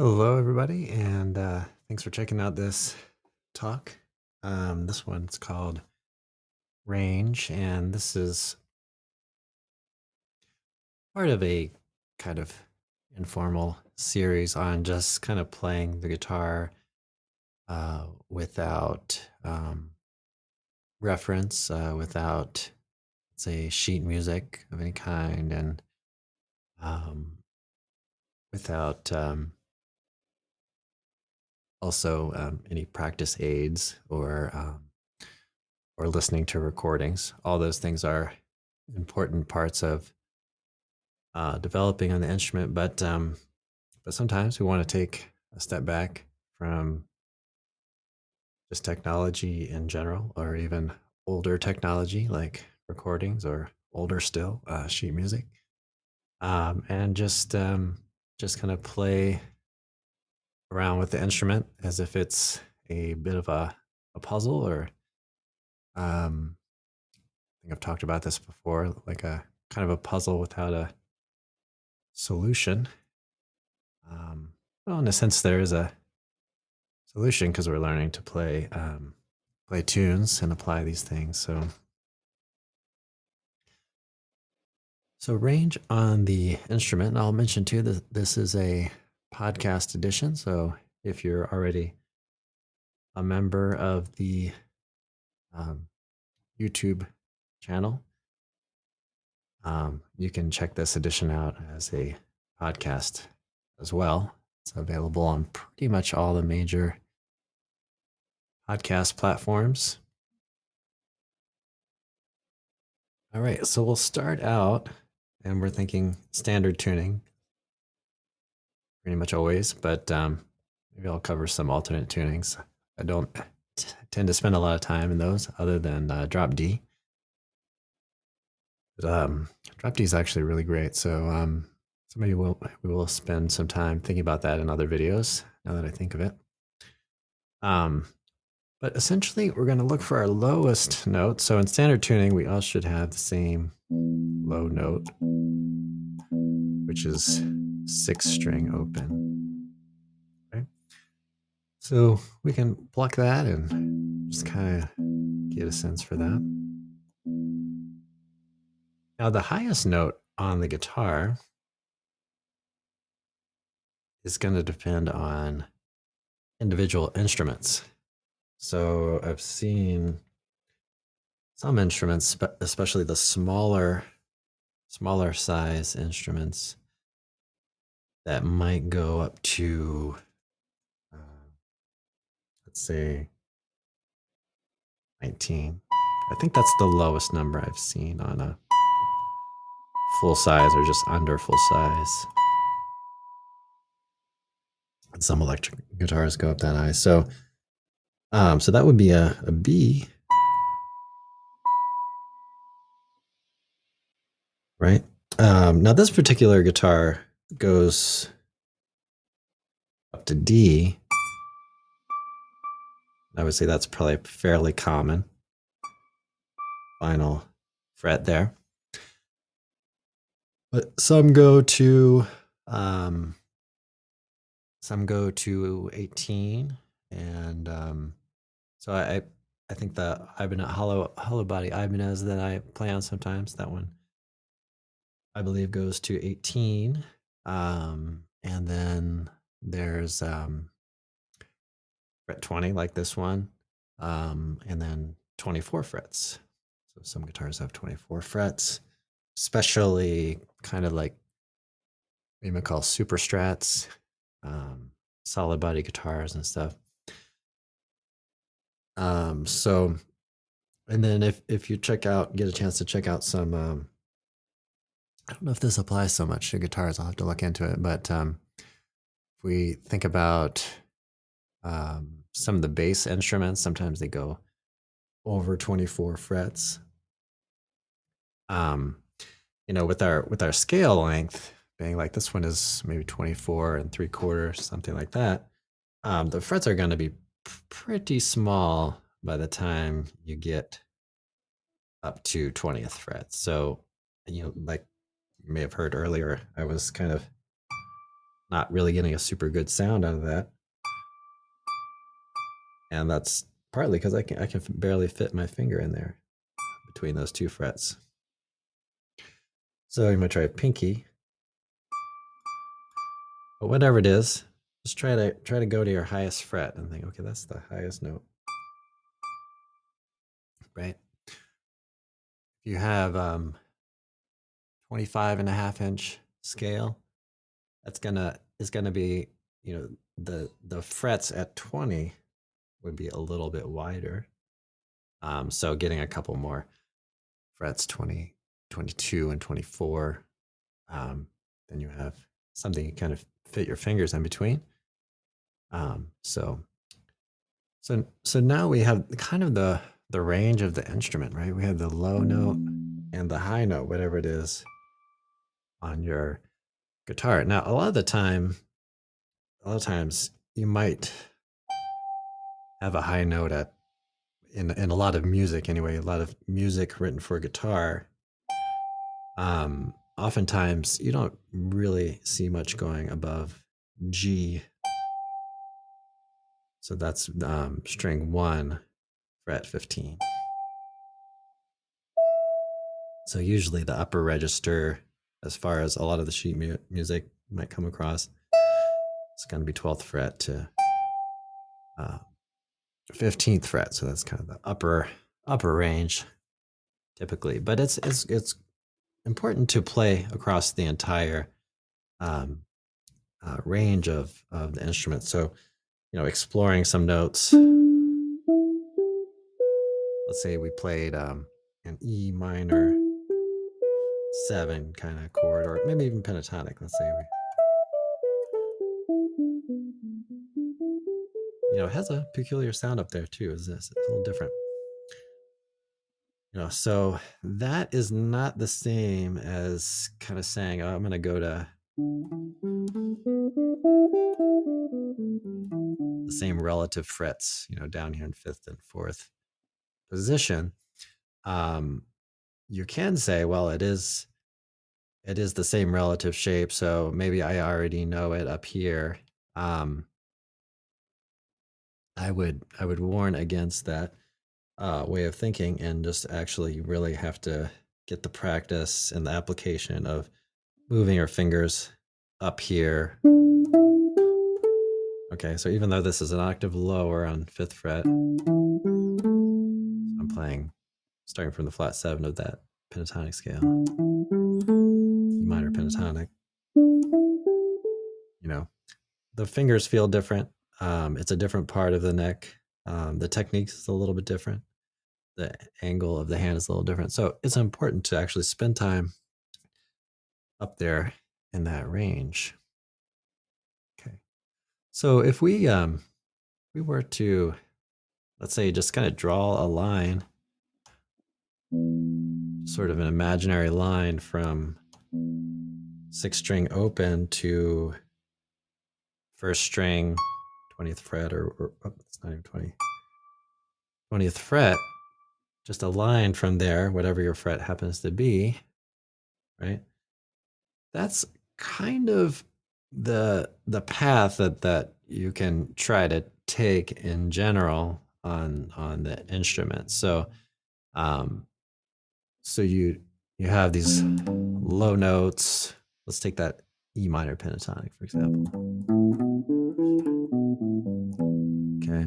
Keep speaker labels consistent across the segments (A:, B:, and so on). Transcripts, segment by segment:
A: Hello, everybody, and uh, thanks for checking out this talk. Um, this one's called Range, and this is part of a kind of informal series on just kind of playing the guitar uh, without um, reference, uh, without, say, sheet music of any kind, and um, without um, also um, any practice aids or um, or listening to recordings. All those things are important parts of uh, developing on the instrument, but um, but sometimes we want to take a step back from just technology in general, or even older technology like recordings, or older still uh, sheet music, um, and just um, just kind of play around with the instrument as if it's a bit of a, a puzzle or um I think I've talked about this before, like a kind of a puzzle without a solution. Um, well, in a sense, there is a solution because we're learning to play um, play tunes and apply these things. So, so range on the instrument. I'll mention too that this is a podcast edition. So if you're already a member of the um, YouTube channel, um, you can check this edition out as a podcast as well. It's available on pretty much all the major podcast platforms. All right, so we'll start out and we're thinking standard tuning pretty much always, but um, maybe I'll cover some alternate tunings. I don't t- tend to spend a lot of time in those other than uh, drop D. But, um, drop D is actually really great. So um, maybe we'll, we will spend some time thinking about that in other videos now that I think of it. Um, but essentially, we're going to look for our lowest note. So in standard tuning, we all should have the same low note, which is six string open. Okay. So we can pluck that and just kind of get a sense for that. Now, the highest note on the guitar is going to depend on individual instruments. So I've seen some instruments, especially the smaller, smaller size instruments, that might go up to, uh, let's say, 19. I think that's the lowest number I've seen on a full size or just under full size. And some electric guitars go up that high. So, um, so that would be a, a B. Right. Um, now, this particular guitar goes up to D, I would say that's probably fairly common. Final fret there. But some go to um, some go to 18 and um, so I I think the Ibanez hollow hollow body Ibanez that I play on sometimes that one I believe goes to 18 um, and then there's um, fret 20, like this one, um, and then 24 frets. So some guitars have 24 frets, especially kind of like we might call super strats, um, solid body guitars and stuff. Um, so, and then if if you check out, get a chance to check out some um, I don't know if this applies so much to guitars. I'll have to look into it. But um, if we think about um, some of the bass instruments, sometimes they go over 24 frets. Um, you know, with our with our scale length being like this one is maybe 24 and three quarters, something like that. Um, the frets are going to be pretty small by the time you get up to 20th fret. So, you know, like may have heard earlier, I was kind of not really getting a super good sound out of that. And that's partly because I can I can barely fit my finger in there between those two frets. So you might try a pinky. But whatever it is, just try to try to go to your highest fret and think, okay, that's the highest note. Right? If you have um 25 and a half inch scale, that's gonna is gonna be, you know, the the frets at 20 would be a little bit wider. Um, so getting a couple more frets 20, 22 and 24, um, then you have something you kind of fit your fingers in between. Um, so, so, so now we have kind of the the range of the instrument, right? We have the low note and the high note, whatever it is, on your guitar. Now, a lot of the time, a lot of times you might have a high note at in in a lot of music anyway, a lot of music written for guitar. Um, oftentimes you don't really see much going above G. So that's um, string one, fret 15. So usually the upper register, as far as a lot of the sheet mu- music might come across, it's going to be 12th fret to uh, 15th fret. So that's kind of the upper upper range typically. But it's it's it's important to play across the entire um, uh, range of of the instrument. So you know, exploring some notes. Let's say we played um, an E minor seven kind of chord, or maybe even pentatonic. Let's say we you know, it has a peculiar sound up there too. Is this? It's a little different. You know, so that is not the same as kind of saying, oh, I'm going to go to the same relative frets, you know, down here in fifth and fourth position. Um, you can say, well, it is it is the same relative shape, so maybe I already know it up here. Um, I would I would warn against that uh, way of thinking and just actually really have to get the practice and the application of moving your fingers up here. Okay, so even though this is an octave lower on fifth fret, I'm playing starting from the flat seven of that pentatonic scale, minor pentatonic. You know, the fingers feel different um, it's a different part of the neck. Um, the technique is a little bit different. The angle of the hand is a little different. So it's important to actually spend time up there in that range. Okay. So if we um, we were to, let's say, just kind of draw a line, sort of an imaginary line from sixth string open to first string 20th fret or, or oh, it's not even 20 20th fret. Just a line from there whatever your fret happens to be right? That's kind of the the path that that you can try to take in general on on the instrument. So um so you you have these low notes let's take that e minor pentatonic for example Okay.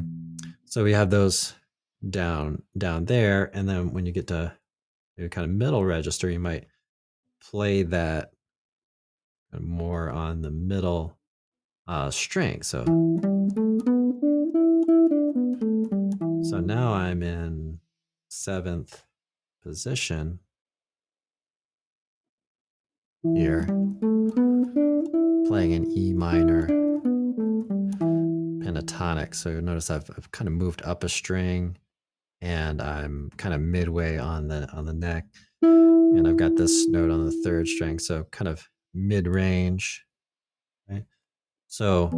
A: So we have those down down there, and then when you get to your kind of middle register, you might play that more on the middle uh, string. So so now I'm in seventh position here, playing an E minor pentatonic. So you'll notice I've, I've kind of moved up a string and I'm kind of midway on the on the neck. And I've got this note on the third string. So kind of mid range. Right? So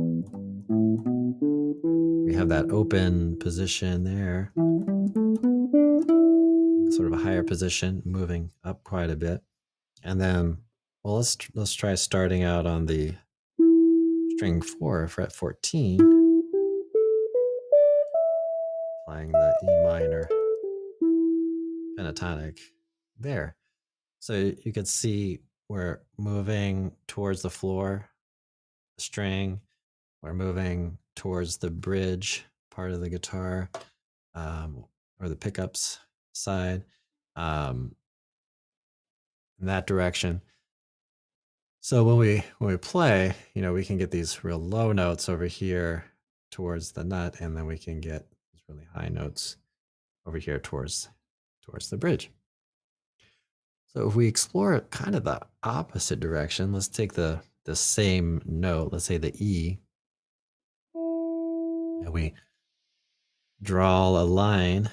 A: we have that open position there. Sort of a higher position, moving up quite a bit. And then well let's let's try starting out on the string four, fret 14, playing the E minor pentatonic there. So you could see we're moving towards the floor string, we're moving towards the bridge part of the guitar um, or the pickups side um, in that direction. So when we when we play, you know, we can get these real low notes over here towards the nut, and then we can get these really high notes over here towards towards the bridge. So if we explore kind of the opposite direction, let's take the the same note, let's say the E, and we draw a line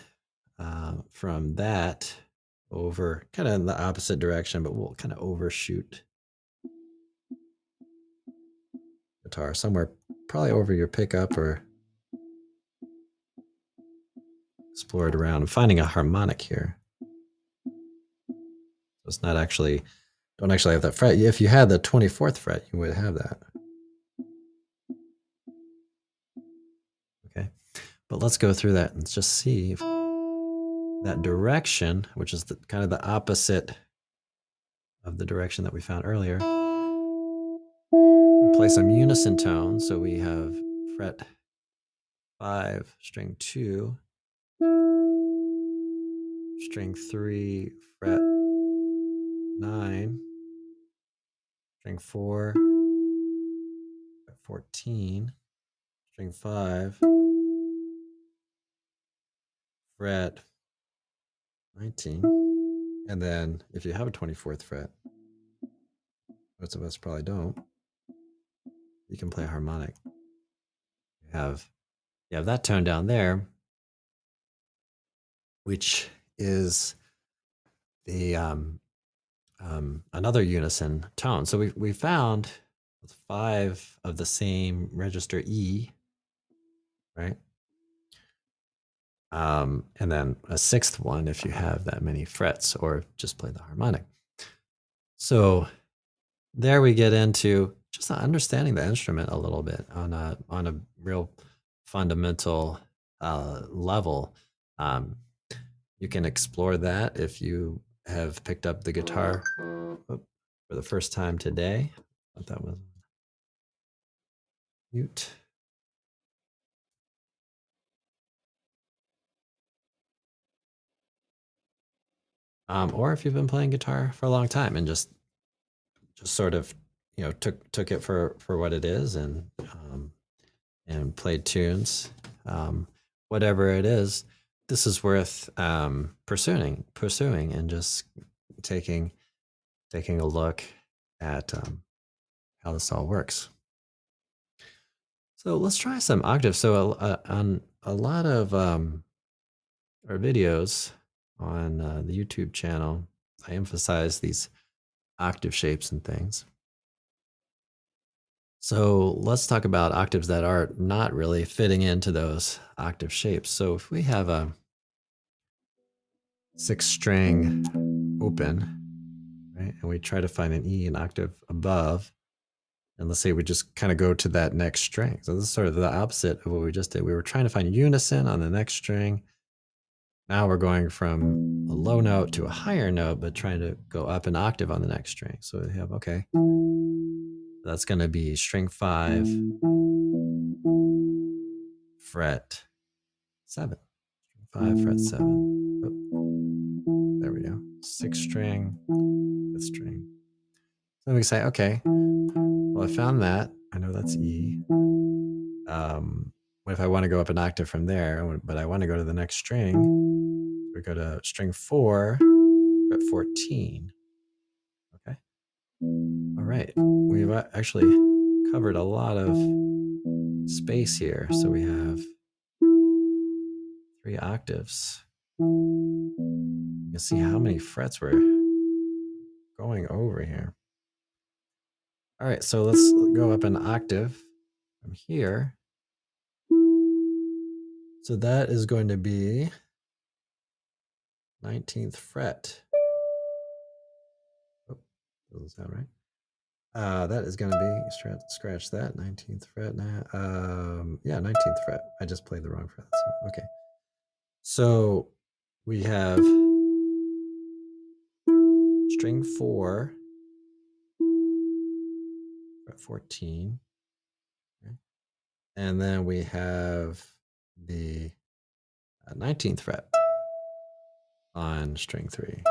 A: uh, from that over kind of in the opposite direction, but we'll kind of overshoot guitar somewhere probably over your pickup or explore it around. I'm finding a harmonic here. So it's not actually, don't actually have that fret. If you had the 24th fret, you would have that. Okay. But let's go through that and just see that direction, which is the, kind of the opposite of the direction that we found earlier play some unison tones. So we have fret five, string two, string three, fret nine, string four, fret 14, string five, fret 19. And then if you have a 24th fret, most of us probably don't you can play harmonic. You have you have that tone down there, which is the um, um, another unison tone. So we we found five of the same register E, right? Um, and then a sixth one if you have that many frets, or just play the harmonic. So there we get into just understanding the instrument a little bit on a on a real fundamental uh, level. Um, you can explore that if you have picked up the guitar for the first time today. That was mute. Um, or if you've been playing guitar for a long time and just just sort of you know took took it for for what it is and um, and played tunes um, whatever it is this is worth um, pursuing pursuing and just taking taking a look at um, how this all works. So let's try some octaves. So uh, on a lot of um, our videos on uh, the youtube channel i emphasize these octave shapes and things so let's talk about octaves that are not really fitting into those octave shapes. So if we have a six string open, right, and we try to find an E an octave above, and let's say we just kind of go to that next string. So this is sort of the opposite of what we just did. We were trying to find unison on the next string. Now we're going from a low note to a higher note, but trying to go up an octave on the next string. So we have, okay, that's going to be string five, fret seven. Five, fret seven. There we go. Six string, fifth string. So we say, okay, well, I found that. I know that's E. Um, if I want to go up an octave from there, but I want to go to the next string? We go to string four, fret 14. Okay. All right, we've uh, actually covered a lot of space here. So we have three octaves. You can see how many frets we're going over here. All right, so let's go up an octave from here. So that is going to be 19th fret. Doesn't sound right. Uh, that is going to be scratch, scratch that 19th fret now. Um, yeah, 19th fret. I just played the wrong fret. So, okay. So we have string four, fret 14. Okay. And then we have the 19th uh, fret on string three.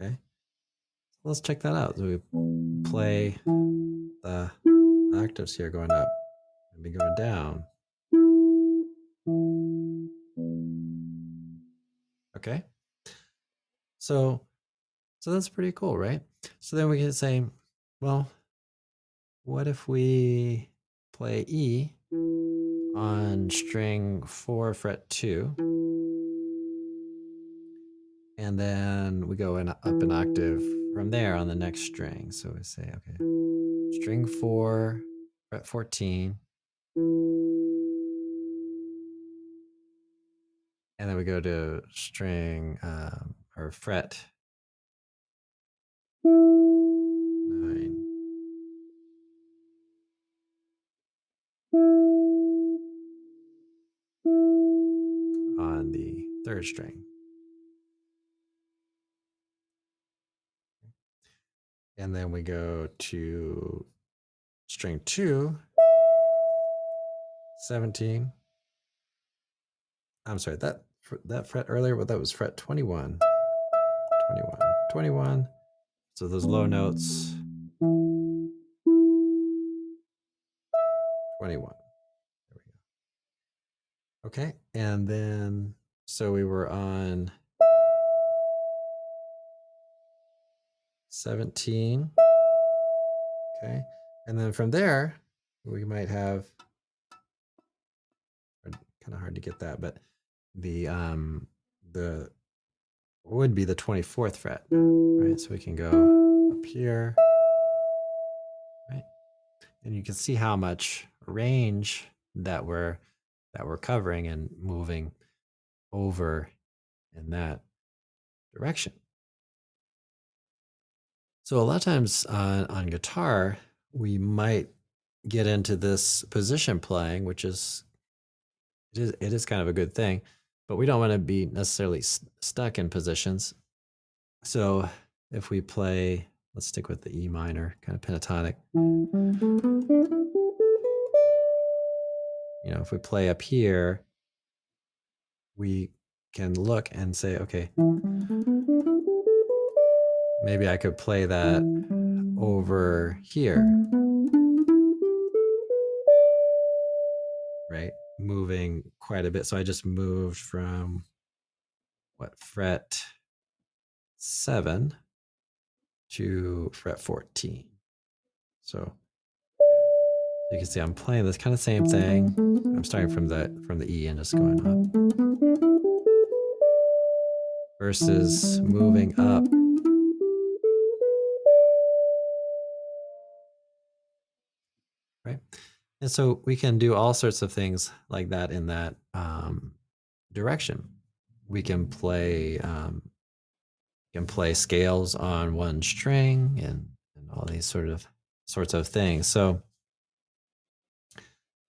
A: Okay. So let's check that out. So we play the octaves here going up and be going down. Okay. So so that's pretty cool, right? So then we can say, well, what if we play E on string 4 fret 2 and then we go in up an octave from there on the next string. So we say, okay, string 4 fret 14 and then we go to string um, or fret nine. Third string. And then we go to string two, 17. I'm sorry, that that fret earlier, but that was fret 21. 21. 21. So those low notes. 21. There we go. Okay. And then, so we were on 17. Okay. And then from there, we might have, kind of hard to get that, but the um the would be the 24th fret, right? So we can go up here, right? And you can see how much range that we're that we're covering and moving over in that direction. So a lot of times on, on guitar, we might get into this position playing, which is it is it is kind of a good thing but we don't want to be necessarily st- stuck in positions. So if we play, let's stick with the E minor, kind of pentatonic. You know, if we play up here, we can look and say, okay, maybe I could play that over here. Right? moving quite a bit. So I just moved from what fret seven to fret 14. So you can see I'm playing this kind of same thing. I'm starting from the from the E and just going up. Versus moving up right? And so we can do all sorts of things like that in that um, direction. We can play um, can play scales on one string and, and all these sort of sorts of things. So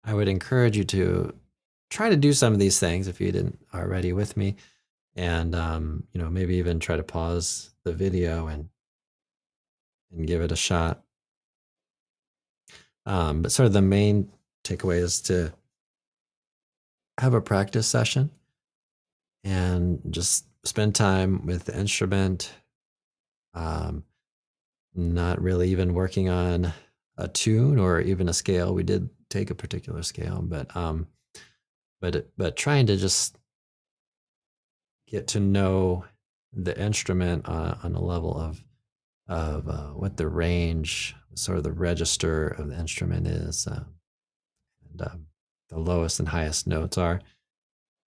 A: I would encourage you to try to do some of these things if you didn't already with me, and um, you know maybe even try to pause the video and and give it a shot. Um, but sort of the main takeaway is to have a practice session and just spend time with the instrument. Um, not really even working on a tune or even a scale. We did take a particular scale, but um, but but trying to just get to know the instrument uh, on a level of of uh, what the range, sort of the register of the instrument is, uh, and um, the lowest and highest notes are,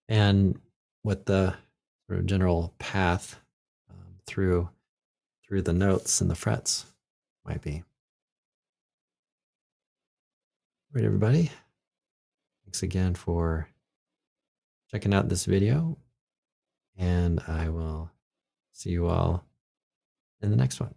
A: and what the sort of general path um, through through the notes and the frets might be. All right, everybody. Thanks again for checking out this video, and I will see you all in the next one.